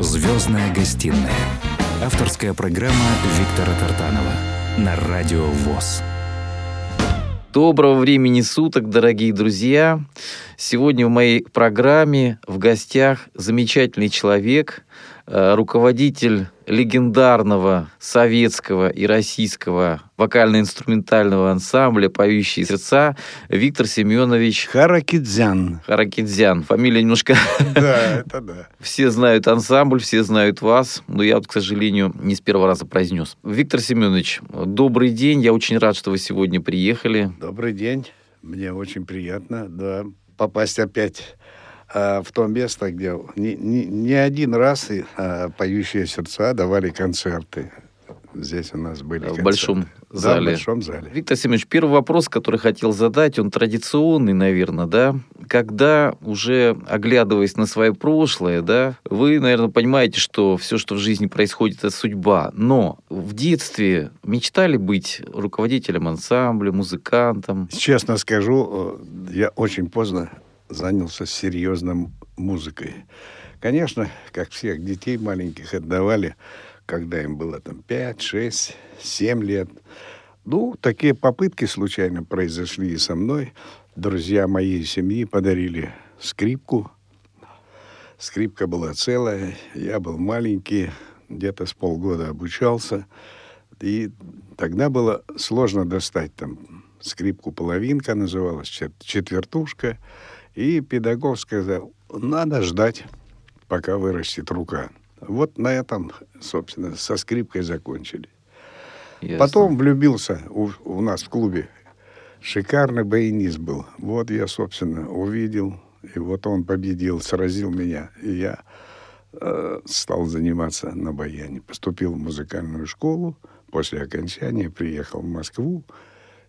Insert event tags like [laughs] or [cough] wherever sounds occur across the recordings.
Звездная гостиная. Авторская программа Виктора Тартанова на Радио ВОЗ. Доброго времени суток, дорогие друзья. Сегодня в моей программе в гостях замечательный человек, руководитель легендарного советского и российского вокально-инструментального ансамбля «Поющие сердца» Виктор Семенович... Харакидзян. Харакидзян. Фамилия немножко... [laughs] Да, это да. Все знают ансамбль, все знают вас, но я вот, к сожалению, не с первого раза произнес. Виктор Семенович, добрый день. Я очень рад, что вы сегодня приехали. Добрый день. Мне очень приятно, да, попасть опять в то место, где не, не, не один раз а, поющие сердца давали концерты. Здесь у нас были в концерты. большом зале. Да, в большом зале. Виктор Семенович, первый вопрос, который хотел задать, он традиционный, наверное, да? Когда уже оглядываясь на свое прошлое, да, вы, наверное, понимаете, что все, что в жизни происходит, это судьба. Но в детстве мечтали быть руководителем ансамбля, музыкантом? Честно скажу, э, я очень поздно занялся серьезно музыкой. Конечно, как всех детей маленьких отдавали, когда им было там 5, 6, 7 лет. Ну, такие попытки случайно произошли и со мной. Друзья моей семьи подарили скрипку. Скрипка была целая, я был маленький, где-то с полгода обучался. И тогда было сложно достать там скрипку половинка называлась, четвертушка. И педагог сказал, надо ждать, пока вырастет рука. Вот на этом, собственно, со скрипкой закончили. Ясно. Потом влюбился у, у нас в клубе. Шикарный баянист был. Вот я, собственно, увидел, и вот он победил, сразил меня. И я э, стал заниматься на баяне. Поступил в музыкальную школу. После окончания приехал в Москву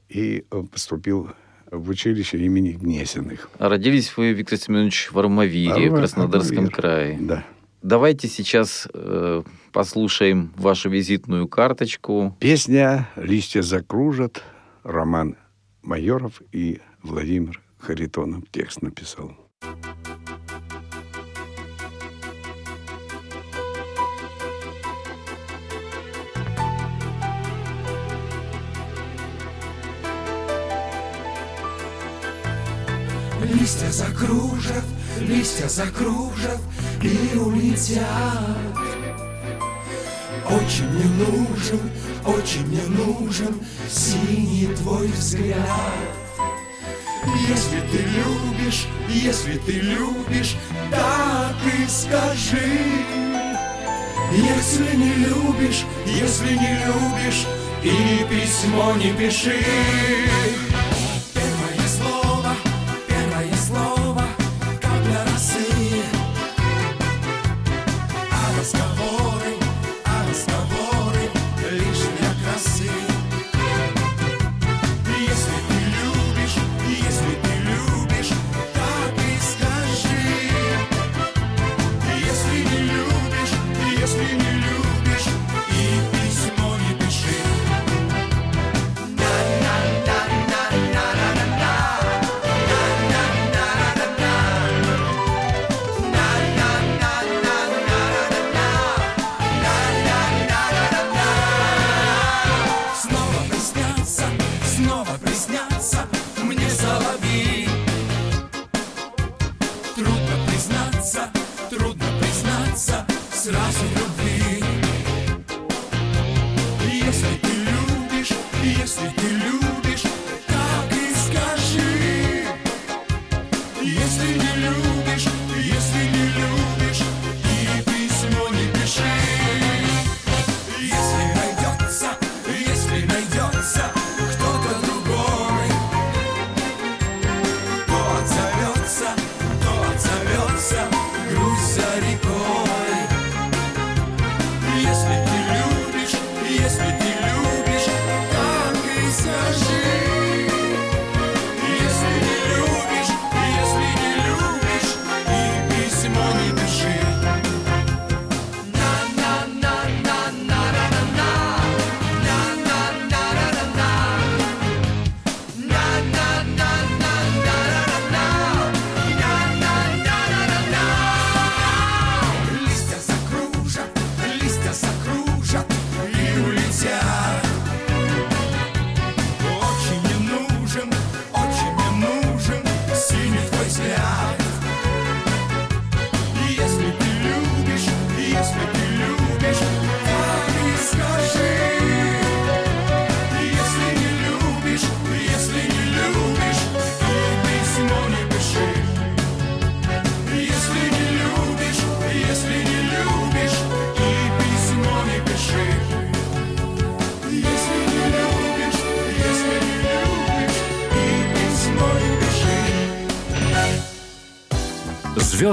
и э, поступил в училище имени Гнесиных. А родились вы, Виктор Семенович, в Армавире, Арма... в Краснодарском Армавир. крае. Да. Давайте сейчас э, послушаем вашу визитную карточку. Песня «Листья закружат», Роман Майоров и Владимир Харитонов текст написал. Листья закружат, листья закружат и улетят. Очень мне нужен, очень мне нужен синий твой взгляд. Если ты любишь, если ты любишь, так и скажи. Если не любишь, если не любишь, и письмо не пиши.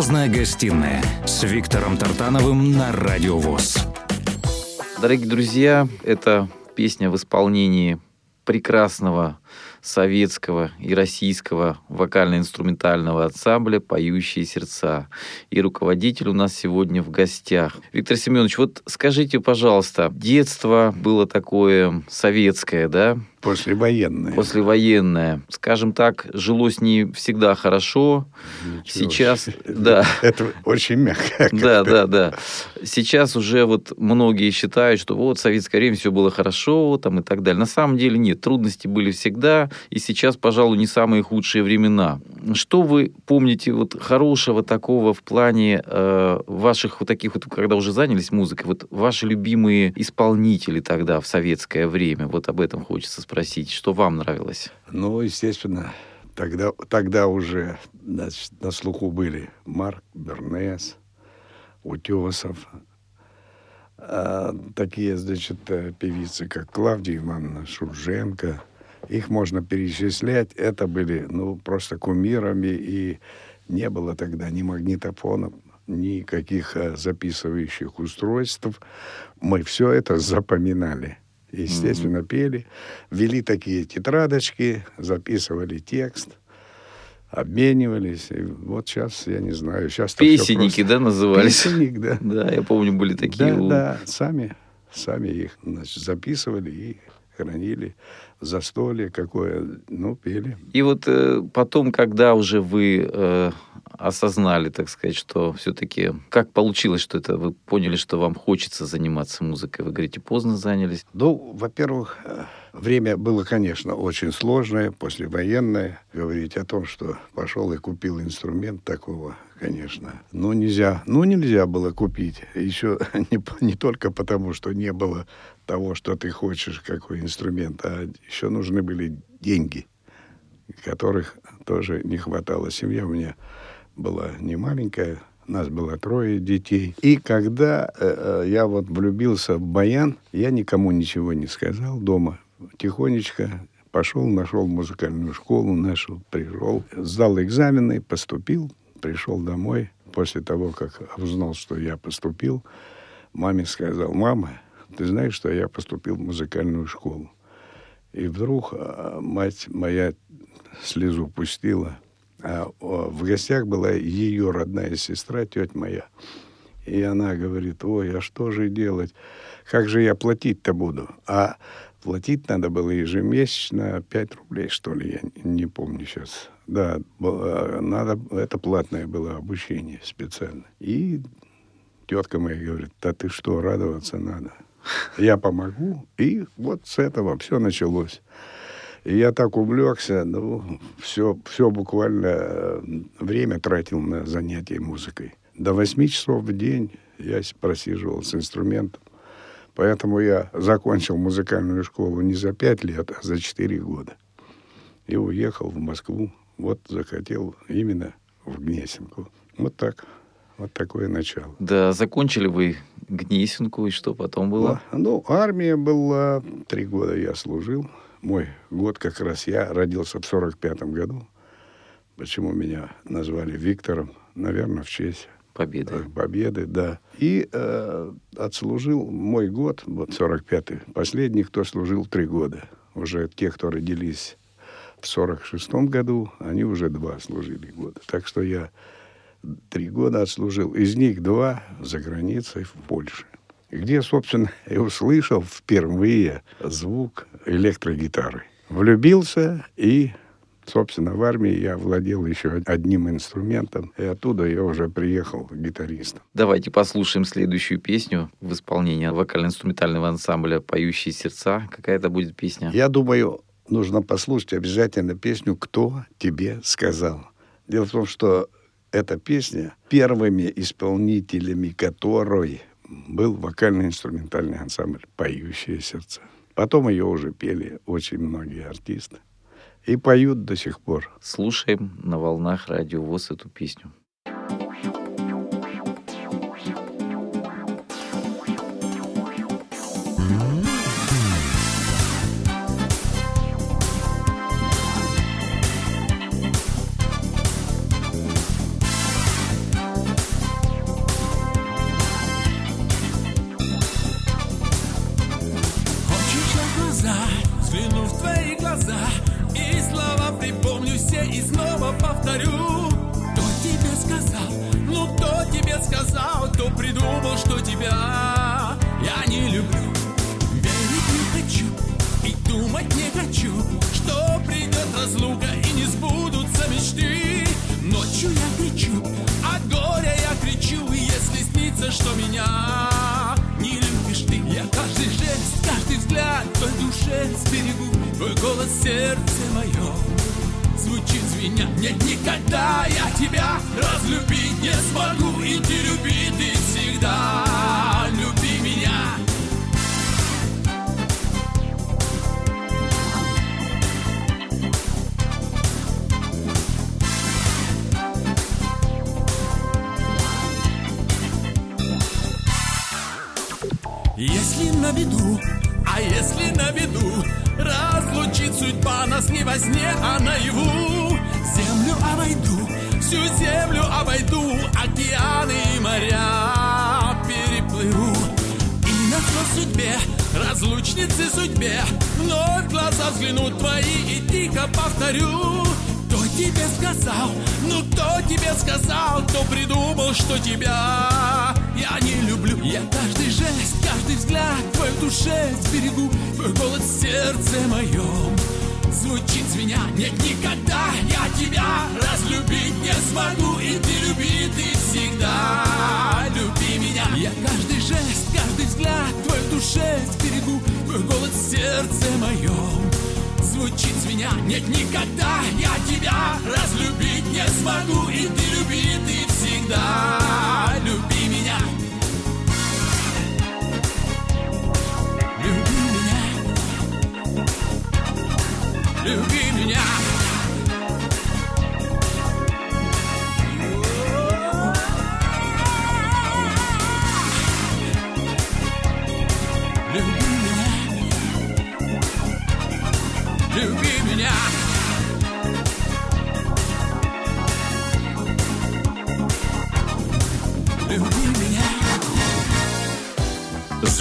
Звездная гостиная с Виктором Тартановым на Радио. Дорогие друзья, это песня в исполнении прекрасного советского и российского вокально-инструментального ансамбля «Поющие сердца». И руководитель у нас сегодня в гостях. Виктор Семенович, вот скажите, пожалуйста, детство было такое советское, да? Послевоенное. Послевоенное. Скажем так, жилось не всегда хорошо. Ничего Сейчас, себе. да. Это очень мягко. Да, да, да. Сейчас уже вот многие считают, что вот в советское время все было хорошо там и так далее. На самом деле нет, трудности были всегда, и сейчас, пожалуй, не самые худшие времена. Что вы помните вот хорошего такого в плане э, ваших вот таких вот, когда уже занялись музыкой, вот ваши любимые исполнители тогда в советское время? Вот об этом хочется спросить. Что вам нравилось? Ну, естественно, тогда, тогда уже значит, на слуху были Марк Бернес, Утесов, а, такие, значит, э, певицы, как Клавдия Ивановна Шульженко. Их можно перечислять. Это были, ну, просто кумирами, и не было тогда ни магнитофонов, никаких э, записывающих устройств. Мы все это запоминали. Естественно, пели. Вели такие тетрадочки, записывали текст, обменивались. И вот сейчас, я не знаю, сейчас... Песенники, да, назывались? Песенник, да. Да, я помню, были такие. Да, у- да, сами, сами их значит, записывали и хранили. Застолье какое, ну, пели. И вот э, потом, когда уже вы э, осознали, так сказать, что все-таки как получилось, что это вы поняли, что вам хочется заниматься музыкой? Вы говорите, поздно занялись. Ну, во-первых, э, время было, конечно, очень сложное, послевоенное. Говорить о том, что пошел и купил инструмент такого, конечно, ну, нельзя. Ну, нельзя было купить. Еще [laughs] не, не только потому, что не было того, что ты хочешь, какой инструмент, а еще нужны были деньги, которых тоже не хватало. Семья у меня была не маленькая, нас было трое детей. И когда э, э, я вот влюбился в баян, я никому ничего не сказал дома. Тихонечко пошел, нашел музыкальную школу нашу, пришел, сдал экзамены, поступил, пришел домой. После того, как узнал, что я поступил, маме сказал, мама, ты знаешь, что я поступил в музыкальную школу. И вдруг а, мать моя слезу пустила. А в гостях была ее родная сестра, тетя моя. И она говорит, ой, а что же делать? Как же я платить-то буду? А платить надо было ежемесячно 5 рублей, что ли, я не- помню сейчас. Да, было- надо, это платное было обучение специально. И тетка моя говорит, да ты что, радоваться надо. Я помогу. И вот с этого все началось. И я так увлекся, ну, все, все буквально э, время тратил на занятия музыкой. До восьми часов в день я просиживал с инструментом. Поэтому я закончил музыкальную школу не за пять лет, а за четыре года. И уехал в Москву. Вот захотел именно в Гнесинку. Вот так. Вот такое начало. Да, закончили вы Гнесинку, и что потом было? Ну, армия была, три года я служил. Мой год как раз я родился в сорок пятом году. Почему меня назвали Виктором? Наверное, в честь Победы. э, победы, да. И э, отслужил мой год, вот 45-й, последний, кто служил три года. Уже те, кто родились в 46-м году, они уже два служили года. Так что я три года отслужил. Из них два за границей в Польше. Где, собственно, [laughs] и услышал впервые звук электрогитары. Влюбился и, собственно, в армии я владел еще одним инструментом. И оттуда я уже приехал гитаристом. Давайте послушаем следующую песню в исполнении вокально-инструментального ансамбля «Поющие сердца». Какая это будет песня? Я думаю, нужно послушать обязательно песню «Кто тебе сказал?». Дело в том, что эта песня первыми исполнителями которой был вокально-инструментальный ансамбль «Поющие сердца». Потом ее уже пели очень многие артисты. И поют до сих пор. Слушаем на волнах радио ВОЗ эту песню.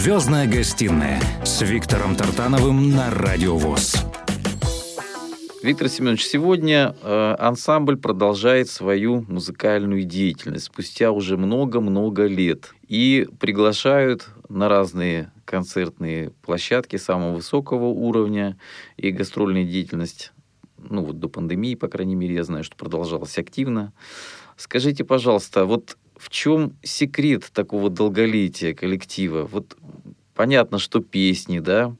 Звездная гостиная с Виктором Тартановым на Радио ВОЗ. Виктор Семенович, сегодня э, ансамбль продолжает свою музыкальную деятельность спустя уже много-много лет. И приглашают на разные концертные площадки самого высокого уровня и гастрольная деятельность, ну вот до пандемии, по крайней мере, я знаю, что продолжалась активно. Скажите, пожалуйста, вот в чем секрет такого долголетия коллектива? Вот понятно, что песни, да,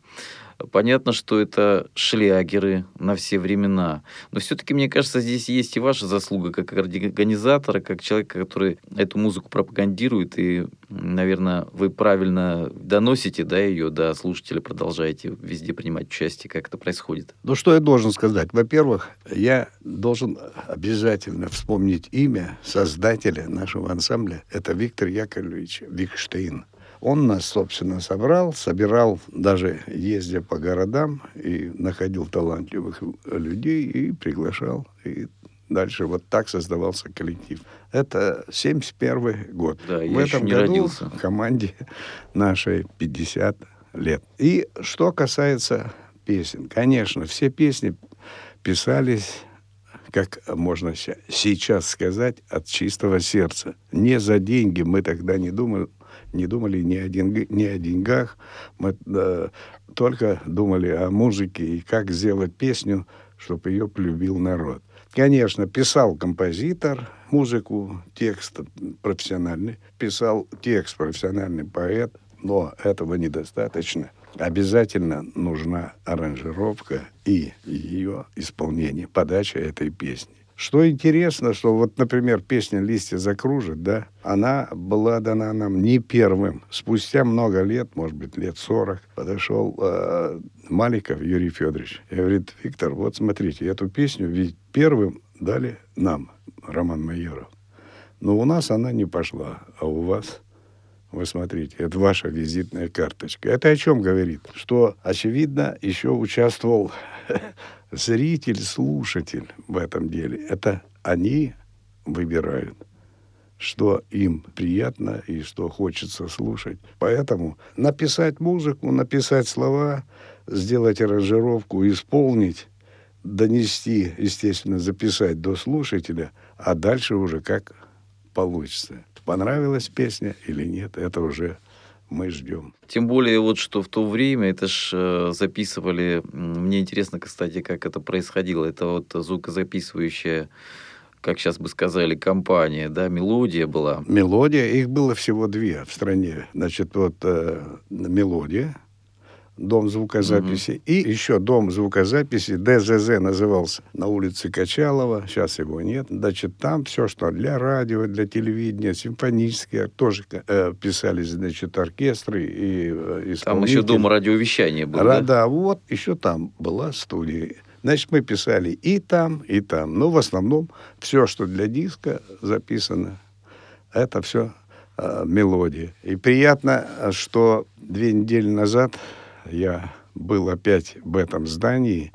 Понятно, что это шлягеры на все времена. Но все-таки, мне кажется, здесь есть и ваша заслуга как организатора, как человека, который эту музыку пропагандирует. И, наверное, вы правильно доносите да, ее до слушателя, продолжаете везде принимать участие, как это происходит. Ну, что я должен сказать? Во-первых, я должен обязательно вспомнить имя создателя нашего ансамбля. Это Виктор Яковлевич Викштейн. Он нас, собственно, собрал, собирал, даже ездя по городам, и находил талантливых людей и приглашал. И дальше вот так создавался коллектив. Это 71 год. Да, я В еще этом не году родился. команде нашей 50 лет. И что касается песен, конечно, все песни писались как можно сейчас сказать, от чистого сердца. Не за деньги мы тогда не думали, не думали ни о, деньг- ни о деньгах, мы э, только думали о музыке и как сделать песню, чтобы ее полюбил народ. Конечно, писал композитор музыку, текст профессиональный, писал текст профессиональный поэт, но этого недостаточно. Обязательно нужна аранжировка и ее исполнение, подача этой песни. Что интересно, что вот, например, песня «Листья закружат», да, она была дана нам не первым. Спустя много лет, может быть, лет 40, подошел э, Маликов Юрий Федорович и говорит, Виктор, вот смотрите, эту песню ведь первым дали нам, Роман Майоров. Но у нас она не пошла, а у вас вы смотрите, это ваша визитная карточка. Это о чем говорит? Что, очевидно, еще участвовал [laughs] зритель, слушатель в этом деле. Это они выбирают, что им приятно и что хочется слушать. Поэтому написать музыку, написать слова, сделать аранжировку, исполнить донести, естественно, записать до слушателя, а дальше уже как получится. Понравилась песня или нет, это уже мы ждем. Тем более вот что в то время это ж э, записывали, мне интересно, кстати, как это происходило. Это вот звукозаписывающая как сейчас бы сказали, компания, да, мелодия была. Мелодия, их было всего две в стране. Значит, вот э, мелодия, дом звукозаписи. Угу. И еще дом звукозаписи, ДЗЗ назывался, на улице Качалова, сейчас его нет. Значит, там все, что для радио, для телевидения, симфонические, тоже э, писались, значит, оркестры и э, Там еще дом радиовещания был, да? Да, вот, еще там была студия. Значит, мы писали и там, и там. Но в основном все, что для диска записано, это все э, мелодия. И приятно, что две недели назад я был опять в этом здании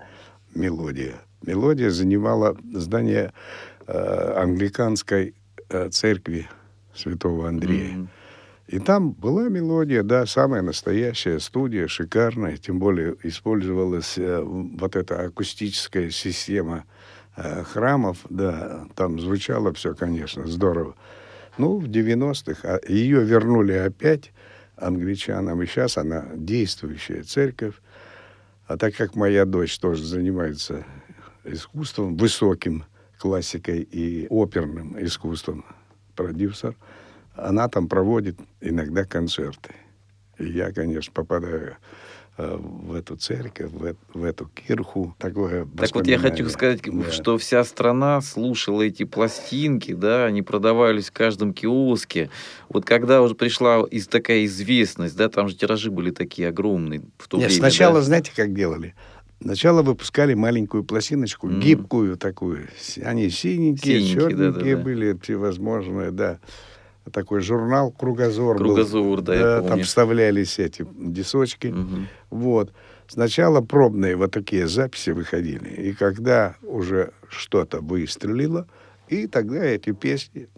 «Мелодия». «Мелодия» занимала здание э, англиканской э, церкви святого Андрея. Mm-hmm. И там была мелодия, да, самая настоящая студия, шикарная. Тем более использовалась э, вот эта акустическая система э, храмов. Да, там звучало все, конечно, здорово. Ну, в 90-х а ее вернули опять англичанам, и сейчас она действующая церковь. А так как моя дочь тоже занимается искусством, высоким классикой и оперным искусством, продюсер, она там проводит иногда концерты. И я, конечно, попадаю в эту церковь, в, в эту кирху. Такое так вот я хочу сказать, да. что вся страна слушала эти пластинки, да, они продавались в каждом киоске. Вот когда уже пришла из такая известность, да, там же тиражи были такие огромные в то Нет, время. Сначала, да? знаете, как делали? Сначала выпускали маленькую пластиночку, mm. гибкую такую. Они синенькие, синенькие черненькие да, да, да. были, всевозможные, да такой журнал «Кругозор». «Кругозор», был. да, я помню. Там вставлялись эти дисочки. Угу. Вот. Сначала пробные вот такие записи выходили. И когда уже что-то выстрелило, и тогда эти песни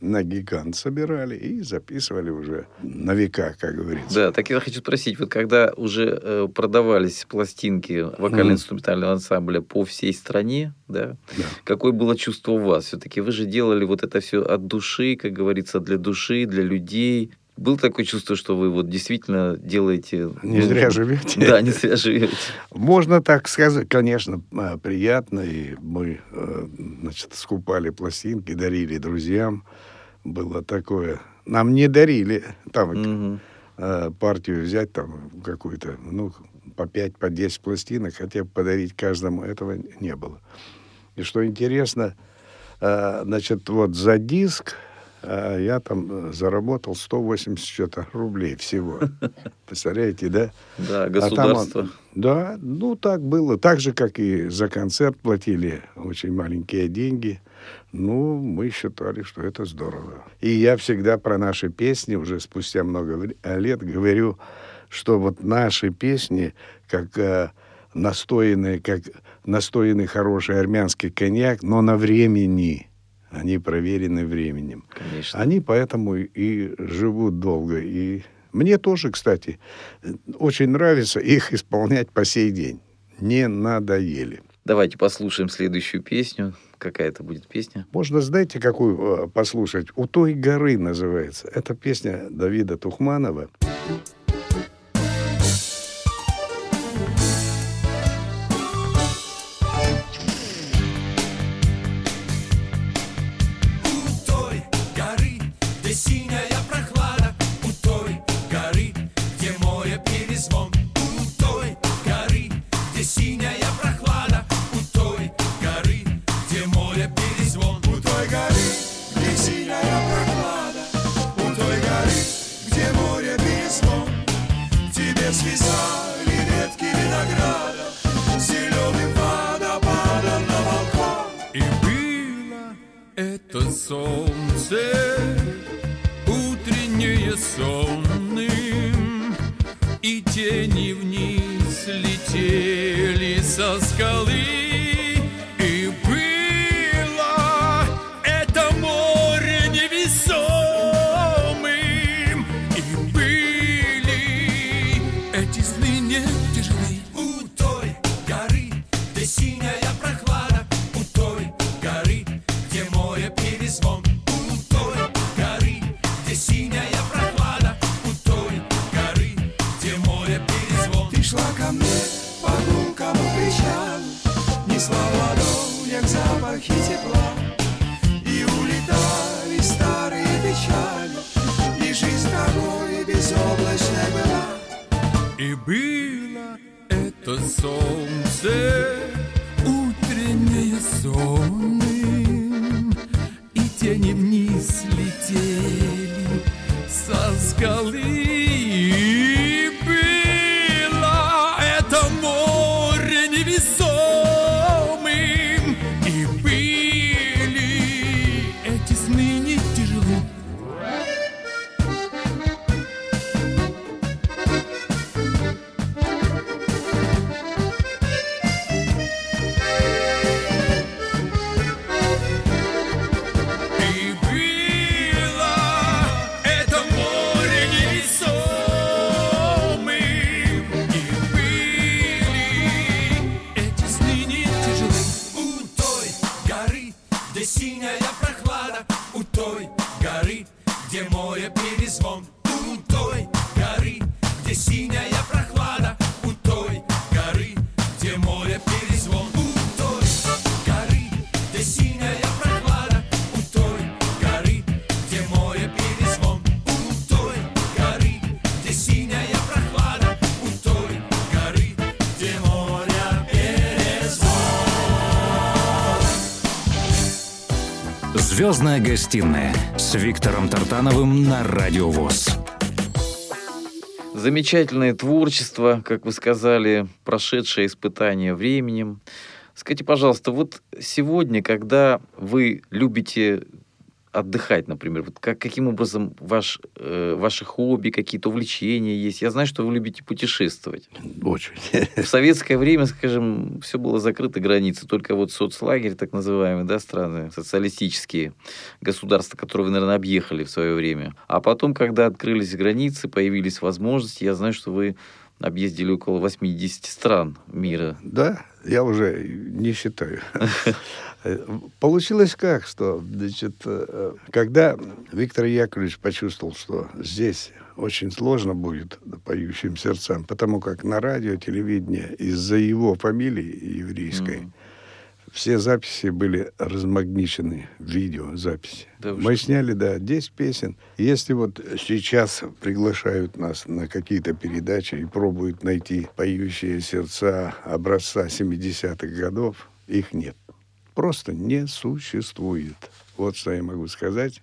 на гигант собирали и записывали уже на века, как говорится. Да, так я хочу спросить, вот когда уже э, продавались пластинки вокально-инструментального ансамбля по всей стране, да, да, какое было чувство у вас? Все-таки вы же делали вот это все от души, как говорится, для души, для людей. Было такое чувство, что вы вот действительно делаете... Не ну, зря живете. Да, не зря живете. Можно так сказать, конечно, а, приятно. И мы, э, значит, скупали пластинки, дарили друзьям было такое. Нам не дарили там угу. партию взять там какую-то, ну, по 5, по 10 пластинок, хотя бы подарить каждому, этого не было. И что интересно, э, значит, вот за диск я там заработал 180 что-то рублей всего. [laughs] Представляете, да? Да, государство. А там, да, ну так было. Так же, как и за концерт платили очень маленькие деньги. Ну, мы считали, что это здорово. И я всегда про наши песни, уже спустя много лет, говорю, что вот наши песни, как э, настоянный, как настоянный хороший армянский коньяк, но на времени. Они проверены временем. Конечно. Они поэтому и живут долго. И мне тоже, кстати, очень нравится их исполнять по сей день. Не надоели. Давайте послушаем следующую песню. Какая это будет песня? Можно, знаете, какую э, послушать? «У той горы» называется. Это песня Давида Тухманова. эти и тени вниз летели со скалы. Звездная гостиная с Виктором Тартановым на Радио ВОЗ. Замечательное творчество, как вы сказали, прошедшее испытание временем. Скажите, пожалуйста, вот сегодня, когда вы любите отдыхать, например, вот как, каким образом ваш, э, ваши хобби, какие-то увлечения есть? Я знаю, что вы любите путешествовать. Очень. В советское время, скажем, все было закрыто, границы. Только вот соцлагерь, так называемые, да, страны, социалистические государства, которые вы, наверное, объехали в свое время. А потом, когда открылись границы, появились возможности, я знаю, что вы объездили около 80 стран мира. Да, я уже не считаю. [laughs] Получилось как, что, значит, э, когда Виктор Яковлевич почувствовал, что здесь очень сложно будет поющим сердцам, потому как на радио, телевидении из-за его фамилии еврейской Мгм. все записи были размагничены, видеозаписи. Да Мы что? сняли, да, 10 песен. Если вот сейчас приглашают нас на какие-то передачи и пробуют найти поющие сердца образца 70-х годов, их нет. Просто не существует. Вот что я могу сказать.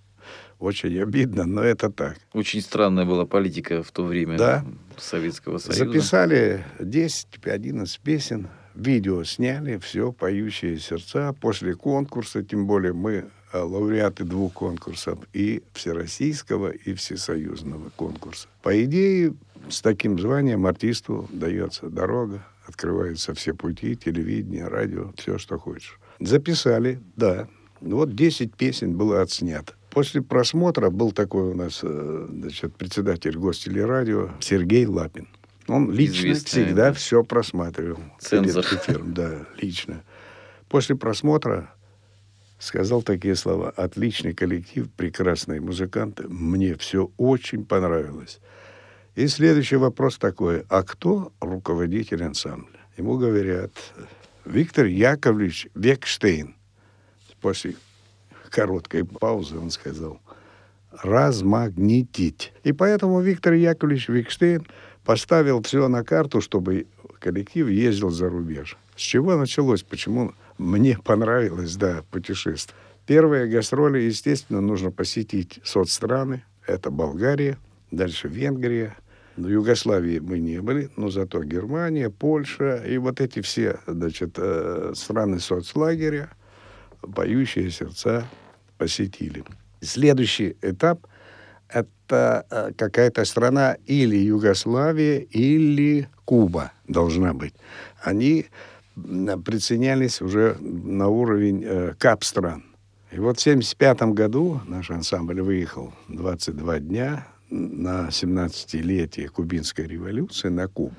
Очень обидно, но это так. Очень странная была политика в то время Да. Советского Союза. Записали 10-11 песен, видео сняли, все, поющие сердца. После конкурса, тем более мы э, лауреаты двух конкурсов, и всероссийского, и всесоюзного конкурса. По идее, с таким званием артисту дается дорога, открываются все пути, телевидение, радио, все, что хочешь. Записали, да. Вот 10 песен было отснято. После просмотра был такой у нас э, значит, председатель гостелерадио Сергей Лапин. Он лично Известный, всегда да. все просматривал. Цензор. Да, лично. После просмотра сказал такие слова. Отличный коллектив, прекрасные музыканты. Мне все очень понравилось. И следующий вопрос такой. А кто руководитель ансамбля? Ему говорят, Виктор Яковлевич Векштейн. После короткой паузы он сказал, размагнитить. И поэтому Виктор Яковлевич Викштейн поставил все на карту, чтобы коллектив ездил за рубеж. С чего началось? Почему мне понравилось, да, путешествие? Первые гастроли, естественно, нужно посетить соцстраны. Это Болгария, дальше Венгрия. В Югославии мы не были, но зато Германия, Польша и вот эти все, значит, э, страны соцлагеря, поющие сердца посетили. Следующий этап – это э, какая-то страна или Югославия, или Куба должна быть. Они приценялись уже на уровень э, кап-стран. И вот в 1975 году наш ансамбль выехал 22 дня на 17-летие Кубинской революции на Кубу.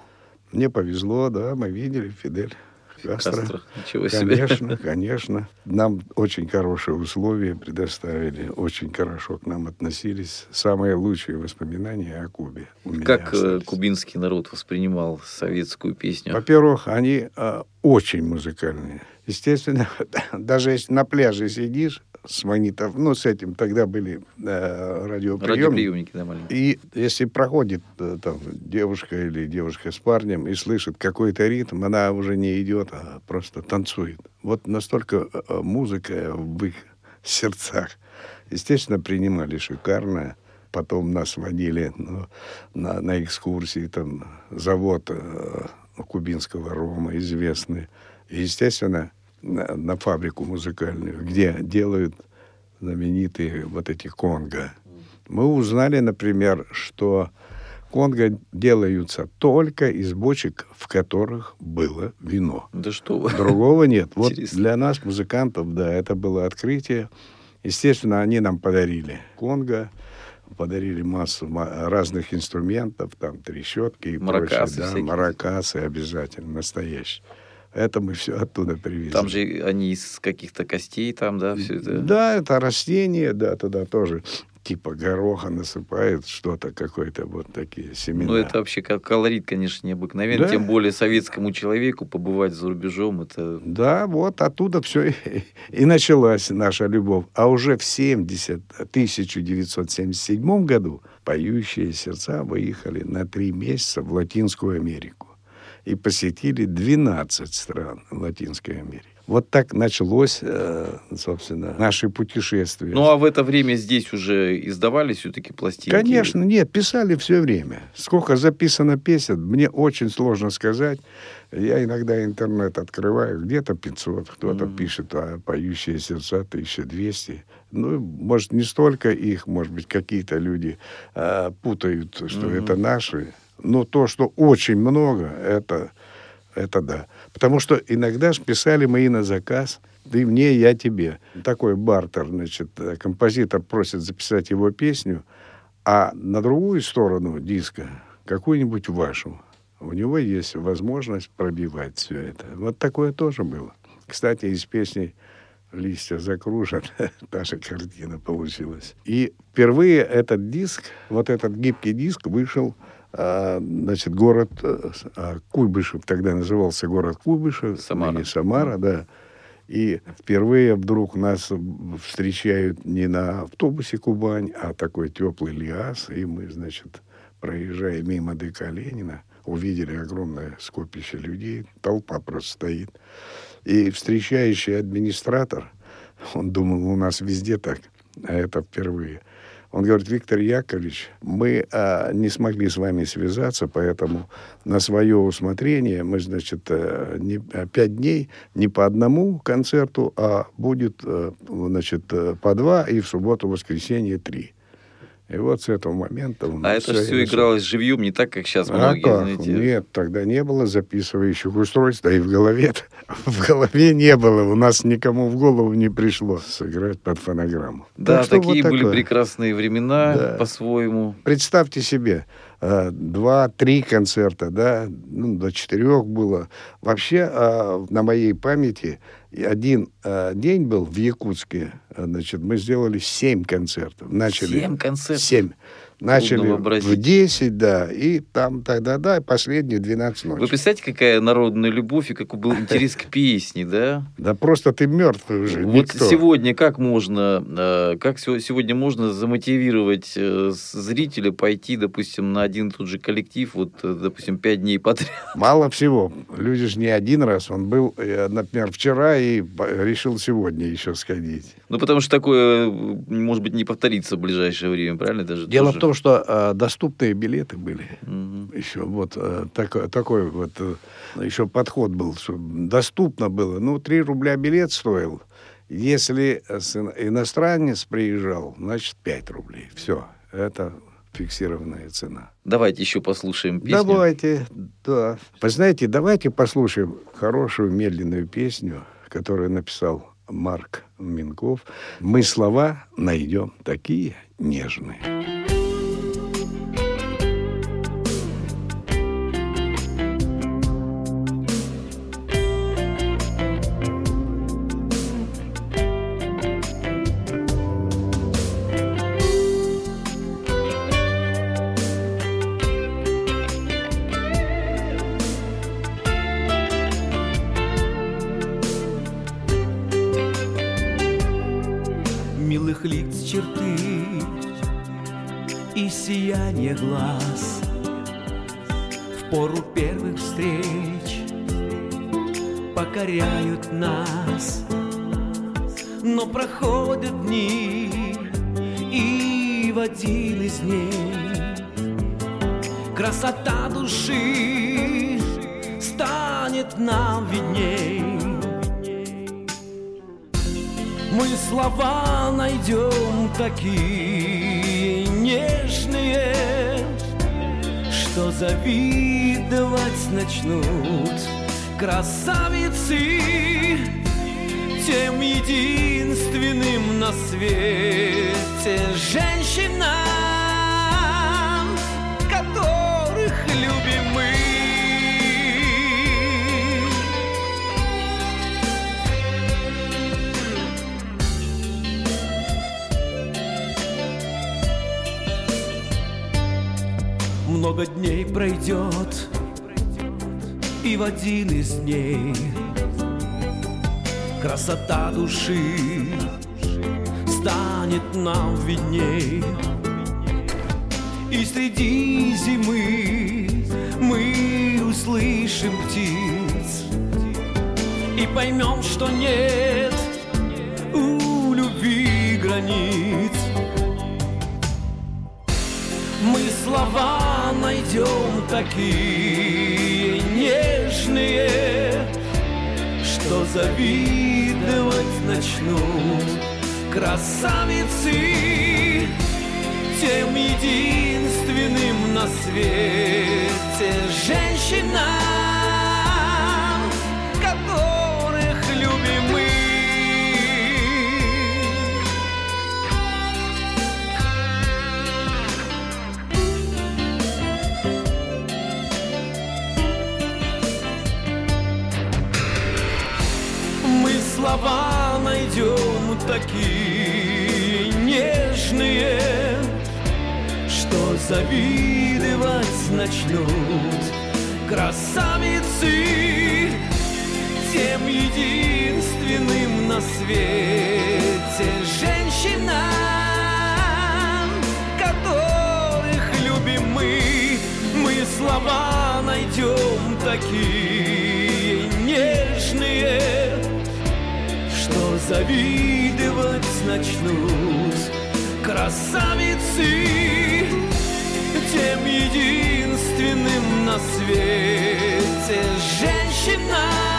Мне повезло, да, мы видели Фидель Кастро. Кастро. Ничего себе. Конечно, конечно. Нам очень хорошие условия предоставили, очень хорошо к нам относились. Самые лучшие воспоминания о Кубе Как э, остались. кубинский народ воспринимал советскую песню? Во-первых, они э, очень музыкальные. Естественно, [laughs] даже если на пляже сидишь, с магнитов, ну, с этим тогда были э, радиоприемники. Радиоприемники, да, маленькие. И если проходит э, там девушка или девушка с парнем и слышит какой-то ритм, она уже не идет, а просто танцует. Вот настолько э, э, музыка в их [laughs] сердцах. Естественно, принимали шикарно. Потом нас водили ну, на, на экскурсии, там завод э, кубинского рома известный. И, естественно, на, на фабрику музыкальную, где делают знаменитые вот эти конго. Мы узнали, например, что конго делаются только из бочек, в которых было вино. Да что вы. Другого нет. Вот Интересно. для нас, музыкантов, да, это было открытие. Естественно, они нам подарили конго, подарили массу ма- разных инструментов, там трещотки и Маракасы прочее. Да, маракасы обязательно, настоящие. Это мы все оттуда привезли. Там же они из каких-то костей, там, да, все это. Да, это растение, да, туда тоже типа гороха насыпают, что-то какое-то вот такие семена. Ну, это вообще как колорит, конечно, необыкновенный. Да. Тем более советскому человеку побывать за рубежом, это Да, вот оттуда все и, и началась наша любовь. А уже в 70, 1977 году поющие сердца выехали на три месяца в Латинскую Америку и посетили 12 стран Латинской Америки. Вот так началось, э, собственно, наше путешествие. Ну, а в это время здесь уже издавались все-таки пластинки? Конечно, нет, писали все время. Сколько записано песен, мне очень сложно сказать. Я иногда интернет открываю, где-то 500, кто-то Мгм. пишет, а поющие сердца 1200. Ну, может, не столько их, может быть, какие-то люди а, путают, что Мгм. это наши. Но то, что очень много, это, это да. Потому что иногда ж писали мы и на заказ. Ты мне, я тебе. Такой бартер, значит, э, композитор просит записать его песню, а на другую сторону диска какую-нибудь вашу. У него есть возможность пробивать все это. Вот такое тоже было. Кстати, из песни «Листья закружат» [laughs] та же картина получилась. И впервые этот диск, вот этот гибкий диск вышел значит, город э, а, Куйбышев, тогда назывался город Куйбышев, Самара. ныне Самара, да. И впервые вдруг нас встречают не на автобусе Кубань, а такой теплый лиас. И мы, значит, проезжая мимо ДК Ленина, увидели огромное скопище людей, толпа просто стоит. И встречающий администратор, он думал, у нас везде так, а это впервые. Он говорит, Виктор Яковлевич, мы а, не смогли с вами связаться, поэтому на свое усмотрение мы, значит, э, не, пять дней не по одному концерту, а будет, э, значит, э, по два, и в субботу-воскресенье три. И вот с этого момента... у А это все началось. игралось живьем, не так, как сейчас А многие, как? знаете. Нет, тогда не было записывающих устройств, да и в голове в голове не было. У нас никому в голову не пришло сыграть под фонограмму. Да, Так что вот такие были прекрасные времена Да. по-своему. Представьте себе, два-три концерта, да, ну, до четырех было. Вообще, э, на моей памяти, один э, день был в Якутске, э, значит, мы сделали семь концертов. Начали Семь концертов. Семь. Начали в 10, да, и там тогда, да, и последние 12 ночи. Вы представляете, какая народная любовь и какой был [laughs] интерес к песне, да? Да просто ты мертвый уже, Вот сегодня как можно, э, как сего- сегодня можно замотивировать э, зрителя пойти, допустим, на один тот же коллектив, вот, э, допустим, пять дней подряд? [laughs] Мало всего. Люди же не один раз. Он был, например, вчера и решил сегодня еще сходить. Ну, потому что такое, может быть, не повторится в ближайшее время, правильно? Даже Дело в том, что э, доступные билеты были. Мгм. Еще вот э, такой, такой вот э, еще подход был, что доступно было. Ну, 3 рубля билет стоил. Если э, иностранец приезжал, значит, 5 рублей. Все. Это фиксированная цена. Давайте еще послушаем песню. Давайте, да. Вы знаете, давайте послушаем хорошую медленную песню, которую написал Марк Минков. Мы слова найдем такие нежные. Покоряют нас. Но проходят дни И в один из дней Красота души станет нам видней. Мы слова найдем такие нежные Что завидовать начнут красавицы Тем единственным на свете женщинам Которых любим мы. Много дней пройдет, и в один из дней. Красота души станет нам видней. И среди зимы мы услышим птиц И поймем, что нет у любви границ. Мы слова найдем такие нежные, Что завидовать начнут красавицы Тем единственным на свете завидовать начнут красавицы Тем единственным на свете женщинам, Которых любим мы. Мы слова найдем такие нежные, что завидовать начнут красавицы Тем единственным на свете женщинам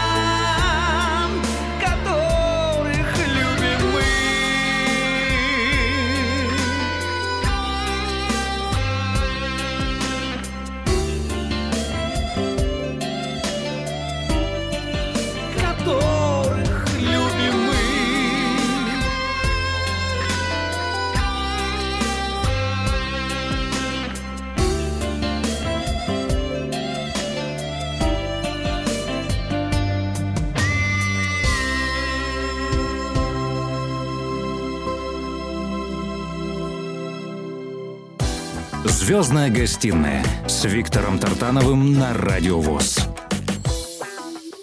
Звездная гостиная с Виктором Тартановым на Радио ВОЗ.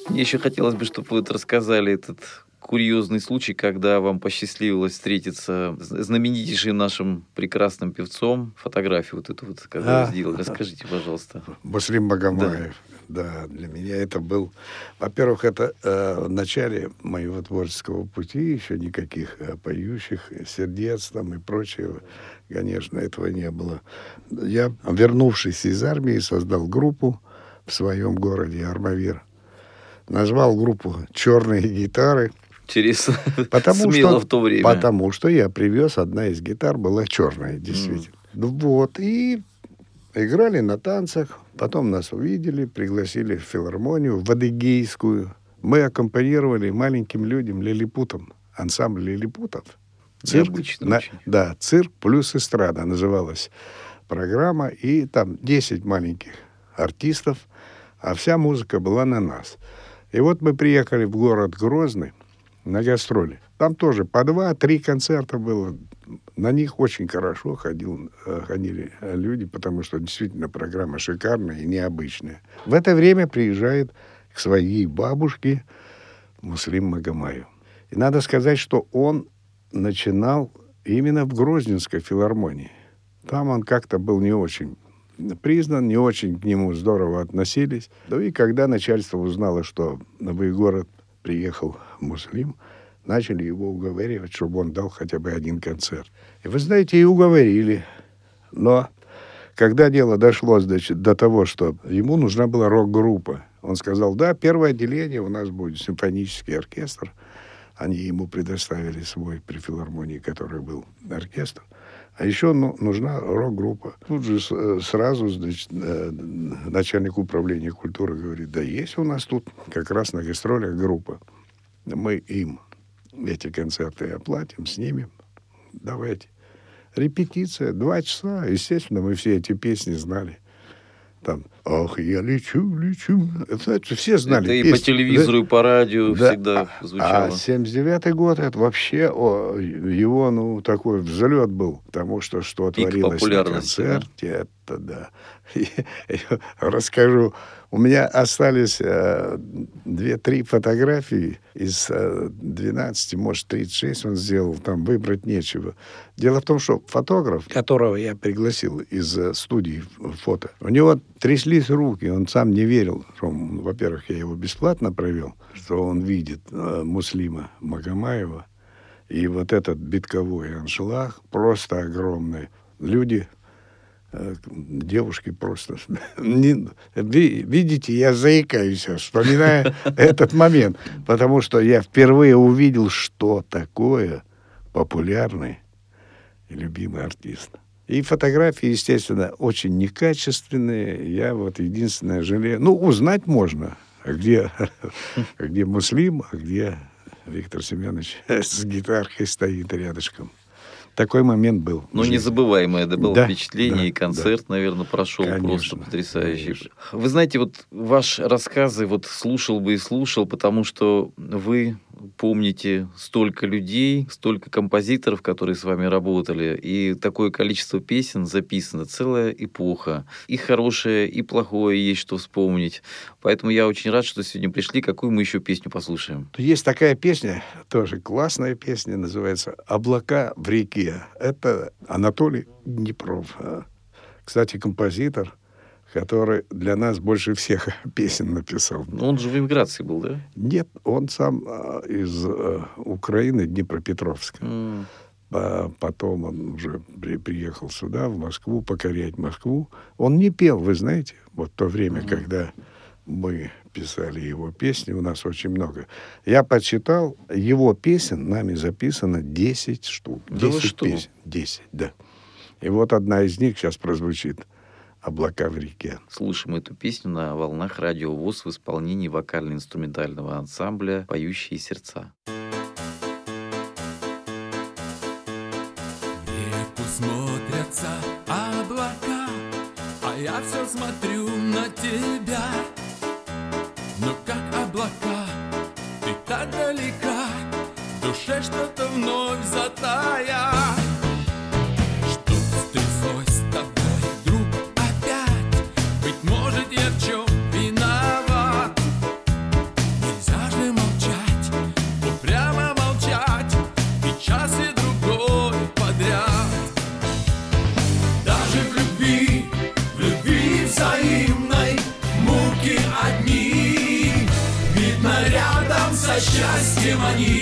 Мне еще хотелось бы, чтобы вы вот рассказали этот курьезный случай, когда вам посчастливилось встретиться с знаменитейшим нашим прекрасным певцом. Фотографию вот эту вот, когда А. вы сделали. Расскажите, пожалуйста. Муслим Магомаев. Да. для меня это был... Во-первых, это э, в начале моего творческого пути еще никаких э, поющих сердец там и прочего, конечно, этого не было. Я, вернувшись из армии, создал группу в своем городе Армавир. Назвал группу «Черные гитары». Интересно. Потому Смело что, в то время. Потому что я привез, одна из гитар была черная, действительно. Ну Вот, и играли на танцах. Потом нас увидели, пригласили в филармонию, в Адыгейскую. Мы аккомпанировали маленьким людям лилипутам, ансамбль лилипутов. Необычно на- очень. да, цирк плюс эстрада называлась программа. И там 10 маленьких артистов, а вся музыка была на нас. И вот мы приехали в город Грозный на гастроли. Там тоже по два-три концерта было. На них очень хорошо ходил, э, ходили люди, потому что действительно программа шикарная и необычная. В это время приезжает к своей бабушке Муслим Магомаев. И надо сказать, что он начинал именно в Грозненской филармонии. Там он как-то был не очень признан, не очень к нему здорово относились. Ну и когда начальство узнало, что в Новый город приехал муслим, начали его уговаривать, чтобы он дал хотя бы один концерт. И вы знаете, и уговорили. Но когда дело дошло значит, до того, что ему нужна была рок-группа, он сказал, да, первое отделение у нас будет симфонический оркестр. Они ему предоставили свой при филармонии, который был оркестр. А еще ну, нужна рок-группа. Тут же э, сразу значит, э, начальник управления культуры говорит, да есть у нас тут как раз на гастролях группа. Мы им эти концерты оплатим, снимем. Давайте. Репетиция, два часа. Естественно, мы все эти песни знали. Там, ах, я лечу, лечу. Это, это все знали. Это и песни. по телевизору, Да. и по радио Да. всегда А звучало. 79 год, это вообще о, его, ну, такой взлет был, потому что что Пик творилось на популярности, да? концерте, это да. [laughs] Я расскажу. У меня остались э, две-три фотографии из э, 12, может, 36 он сделал, там выбрать нечего. Дело в том, что фотограф, которого я пригласил из э, студии фото, у него тряслись руки, он сам не верил, что, во-первых, я его бесплатно провел, что он видит э, Муслима Магомаева, и вот этот битковой аншлаг просто огромный. Люди, девушки просто... [laughs] не- видите, я заикаюсь, вспоминая [laughs] этот момент, потому что я впервые увидел, что такое популярный и любимый артист. И фотографии, естественно, очень некачественные. Я вот единственное жалею... Ну, узнать можно, где, [laughs] где Муслим, а где Виктор Семенович с гитаркой стоит рядышком. Такой момент был. Ну, незабываемое это было Да, впечатление, да, и концерт, наверное, прошел просто Конечно, потрясающий. конечно. Вы знаете, вот ваш рассказы вот слушал бы и слушал, потому что вы помните столько людей, столько композиторов, которые с вами работали, и такое количество песен записано, целая эпоха. И хорошее, и плохое есть что вспомнить. Поэтому я очень рад, что сегодня пришли. Какую мы еще песню послушаем? Есть такая песня, тоже классная песня, называется «Облака в реке». Это Анатолий Днепров. а. Кстати, композитор, который для нас больше всех [laughs] песен написал. Ну, Он же в эмиграции был, да? Нет, он сам а, из а, Украины, Днепропетровска. А потом он уже при- приехал сюда, в Москву, покорять Москву. Он не пел, вы знаете, вот то время, когда мы писали его песни, у нас очень много. Я подсчитал, его песен нами записано 10 штук. Да вы 10 что? песен. 10, да. И вот одна из них сейчас прозвучит «Облака в реке». Слушаем эту песню на волнах радио ВОЗ в исполнении вокально-инструментального ансамбля «Поющие сердца». Реку смотрятся облака, а я все смотрю на тебя. Далека, в душе что-то вновь затая. Счастьем они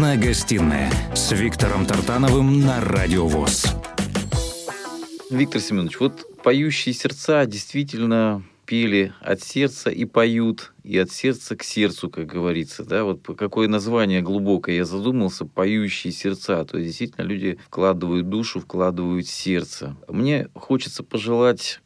Звездная гостиная с Виктором Тартановым на Радио ВОЗ. Виктор Семенович, вот поющие сердца действительно пели от сердца и поют, и от сердца к сердцу, как говорится. Да? Вот какое название глубокое я задумался, поющие сердца. То есть действительно люди вкладывают душу, вкладывают сердце. Мне хочется пожелать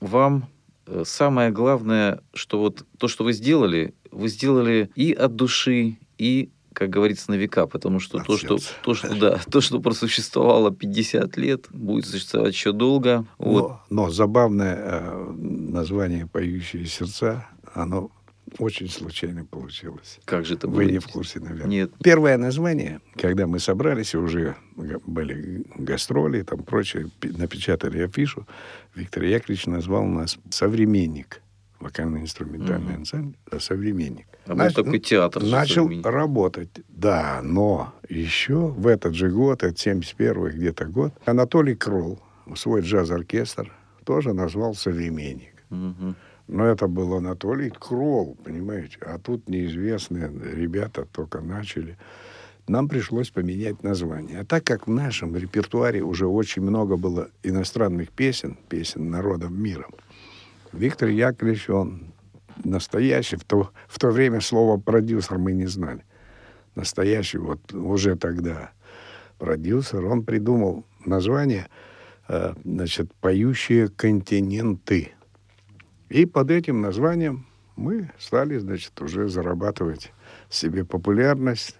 вам э, самое главное, что вот то, что вы сделали, вы сделали и от души, и как говорится, на века, потому что От то, что, то, что, да, то, что просуществовало 50 лет, будет существовать еще долго. Вот. Но, но забавное э, название «Поющие сердца», оно очень случайно получилось. Как же это было? Вы не в курсе, наверное. Нет. Первое название, когда мы собрались, и уже были гастроли, там прочее, напечатали афишу, Виктор Яковлевич назвал нас «Современник». Вокально-инструментальный ансамбль а «Современник». А был такой театр Начал работать, да, но еще в этот же год, это 71 где-то год, Анатолий Кролл, свой джаз-оркестр, тоже назвал «Современник». Мгм. Но это был Анатолий Кролл, понимаете? А тут неизвестные ребята только начали. Нам пришлось поменять название. А так как в нашем репертуаре уже очень много было иностранных песен, песен народов мира, Виктор Яковлевич, он настоящий. В то, в то время слово «продюсер» мы не знали. Настоящий вот уже тогда продюсер, он придумал название, э, значит, «Поющие континенты». И под этим названием мы стали, значит, уже зарабатывать себе популярность.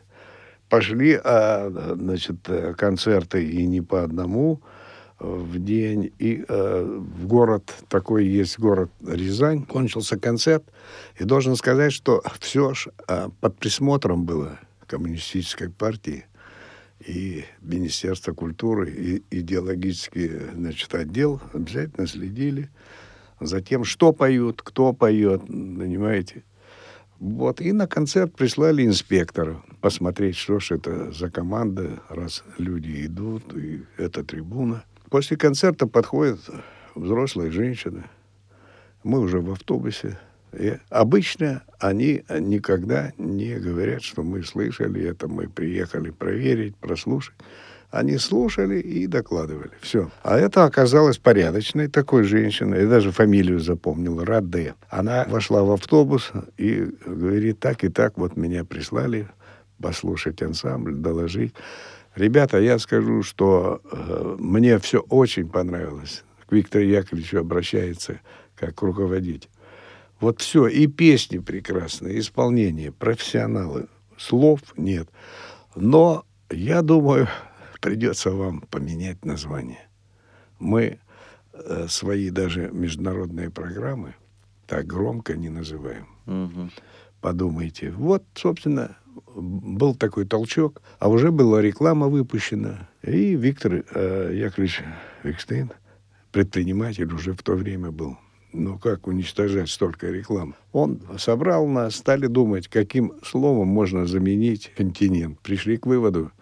Пошли, а, значит, э, концерты и не по одному в день. И э, в город, такой есть город Рязань, кончился концерт. И должен сказать, что все ж а, под присмотром было коммунистической партии и Министерство культуры, и идеологический значит, отдел обязательно следили за тем, что поют, кто поет, понимаете. Вот, и на концерт прислали инспектора посмотреть, что ж это за команда, раз люди идут, и это трибуна. После концерта подходит взрослая женщина. Мы уже в автобусе. И обычно они никогда не говорят, что мы слышали это, мы приехали проверить, прослушать. Они слушали и докладывали. Все. А это оказалось порядочной такой женщиной. Я даже фамилию запомнил. Раде. Она вошла в автобус и говорит, так и так, вот меня прислали послушать ансамбль, доложить. Ребята, я скажу, что э, мне все очень понравилось. К Виктору Яковлевичу обращается как руководитель. Вот все, и песни прекрасные, исполнение, профессионалы. Слов нет. Но я думаю, придется вам поменять название. Мы э, свои даже международные программы так громко не называем. Мгм. Подумайте. Вот, собственно, был такой толчок, а уже была реклама выпущена. И Виктор э, Яковлевич Викштейн, предприниматель уже в то время был. Ну, как уничтожать столько рекламы? Он собрал нас, стали думать, каким словом можно заменить континент. Пришли к выводу,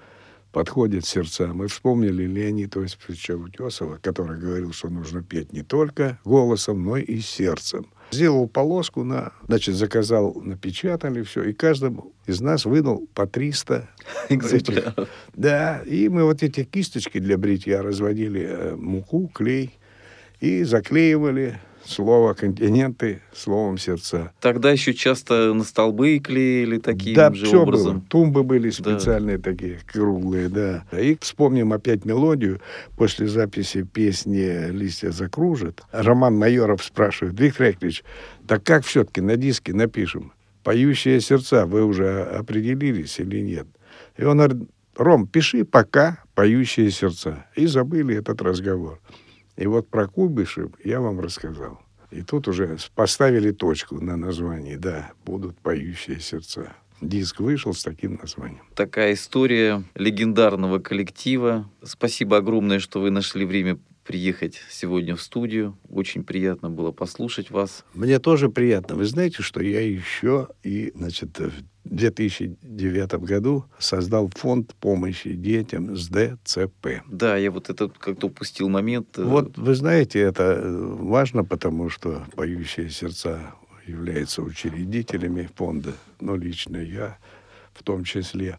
подходит сердца. Мы вспомнили Леонида Осиповича Утесова, который говорил, что нужно петь не только голосом, но и сердцем. Сделал полоску, на, значит, заказал, напечатали все, и каждому из нас выдал по 300 [laughs] Экземпляров. Да, и мы вот эти кисточки для бритья разводили э, муку, клей и заклеивали слово континенты словом сердца. Тогда еще часто на столбы клеили таким да, же все образом. было. Тумбы были Да. специальные такие, круглые, да. И вспомним опять мелодию. После записи песни «Листья закружат» Роман Майоров спрашивает, Виктор Яковлевич, так как все-таки на диске напишем? «Поющие сердца» вы уже определились или нет? И он говорит, Ром, пиши пока «Поющие сердца». И забыли этот разговор. И вот про Куйбышев я вам рассказал. И тут уже поставили точку на названии. Да, будут поющие сердца. диск вышел с таким названием. Такая история легендарного коллектива. Спасибо огромное, что вы нашли время приехать сегодня в студию. Очень приятно было послушать вас. Мне тоже приятно. Вы знаете, что я еще и, значит, в 2009 году создал фонд помощи детям с ДЦП. Да, я вот этот как-то упустил момент. э, Вот вы знаете, это э, важно, потому что «Поющие сердца» являются учредителями фонда, но лично я в том числе.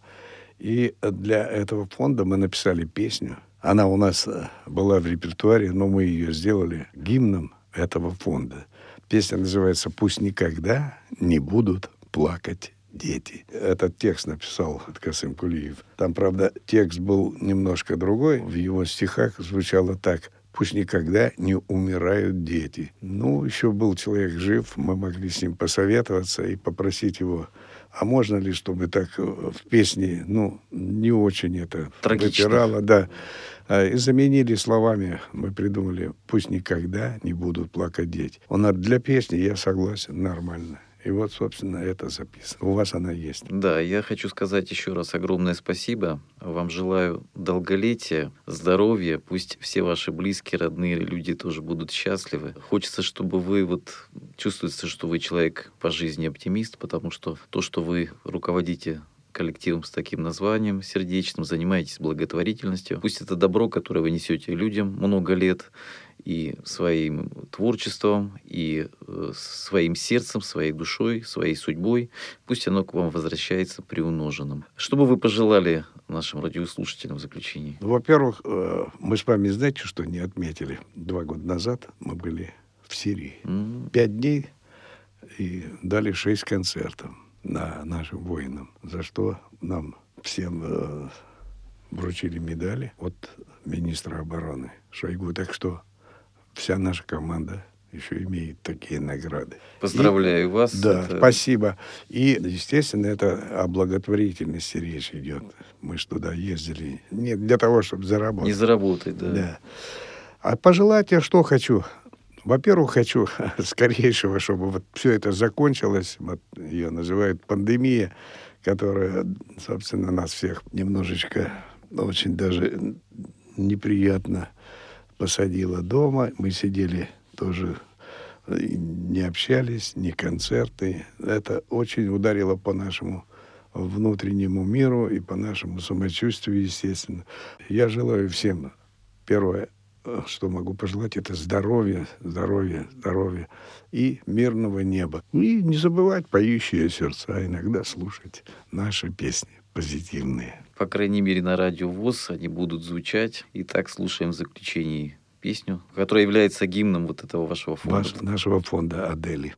И для этого фонда мы написали песню. Она у нас э, была в репертуаре, но мы ее сделали гимном этого фонда. Песня называется «Пусть никогда не будут плакать дети». Этот текст написал Касым Кулиев. Там, правда, текст был немножко другой. В его стихах звучало так Пусть никогда не умирают дети. Ну, еще был человек жив, мы могли с ним посоветоваться и попросить его, а можно ли, чтобы так э, в песне, ну, не очень это Трагично. выпирало, да. А, И заменили словами, мы придумали, пусть никогда не будут плакать дети. Он говорит, для песни я согласен, нормально. И вот, собственно, это записано. У вас она есть. Да, я хочу сказать еще раз огромное спасибо. Вам желаю долголетия, здоровья. Пусть все ваши близкие, родные люди тоже будут счастливы. Хочется, чтобы вы вот чувствуется, что вы человек по жизни оптимист, потому что то, что вы руководите коллективом с таким названием сердечным, занимаетесь благотворительностью. Пусть это добро, которое вы несете людям много лет, и своим творчеством, и э, своим сердцем, своей душой, своей судьбой. Пусть оно к вам возвращается приумноженным. Что бы вы пожелали нашим радиослушателям в заключении? Ну, Во-первых, э, мы с вами, знаете, что не отметили? Два года назад мы были в Сирии. М, Пять дней и дали шесть концертов на нашим воинам, за что нам всем э, вручили медали от министра обороны Шойгу. Так что вся наша команда еще имеет такие награды. Поздравляю вас. Да, Это- спасибо. И, естественно, это о благотворительности речь идет. Мы ж туда ездили не для того, чтобы заработать. Не заработать, да. Да. А пожелать я что хочу? Во-первых, хочу [laughs] скорейшего, чтобы вот все это закончилось. Вот ее называют пандемия, которая, собственно, нас всех немножечко очень даже неприятно посадила дома. Мы сидели тоже э, не общались, ни концерты. Это очень ударило по нашему внутреннему миру и по нашему самочувствию, естественно. Я желаю всем, первое, что могу пожелать, это здоровья, здоровья, здоровья и мирного неба. И не забывать поющие сердца, иногда слушать наши песни позитивные. По крайней мере, на радио ВОЗ они будут звучать. Итак, слушаем в заключении песню, которая является гимном вот этого вашего фонда. Ваш- нашего фонда «Адели».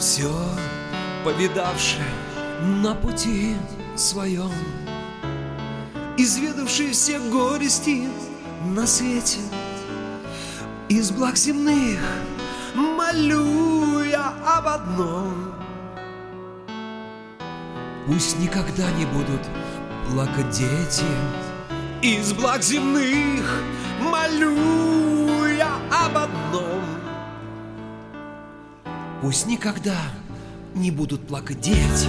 Все повидавший на пути своем, Изведавший все горести на свете, Из благ земных молю я об одном. Пусть никогда не будут плакать дети, Из благ земных молю я об одном. Пусть никогда не будут плакать дети.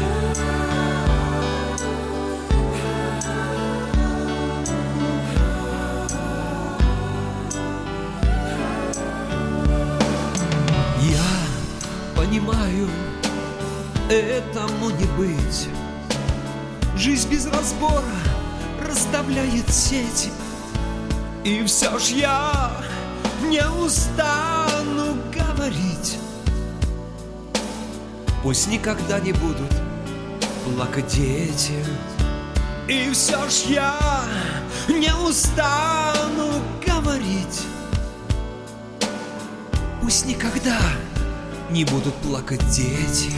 Я понимаю, этому не быть. Жизнь без разбора расставляет сети. И все ж я не устану говорить. Пусть никогда не будут плакать дети. И все ж я не устану говорить. Пусть никогда не будут плакать дети.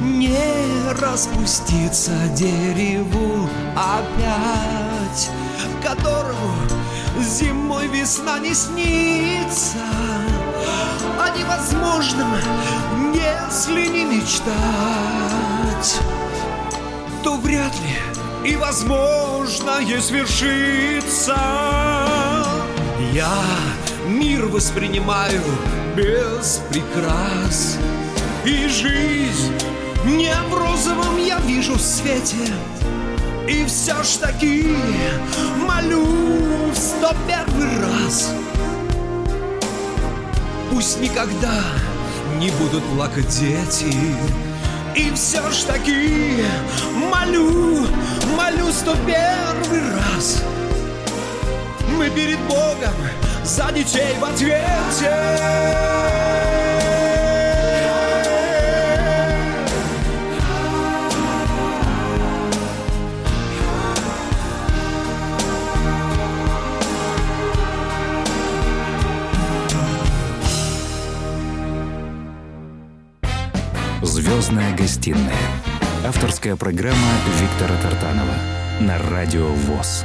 Не распуститься дереву опять, Которому зимой весна не снится, О невозможном, если не мечтать, То вряд ли и возможное свершится. Я мир воспринимаю без прикрас, и жизнь не в розовом я вижу свете. И все ж таки молю в сто первый раз Пусть никогда не будут плакать дети. И все ж таки молю, молю сто первый раз Мы перед Богом за детей в ответе гостиная». Авторская программа Виктора Тартанова на Радио ВОЗ.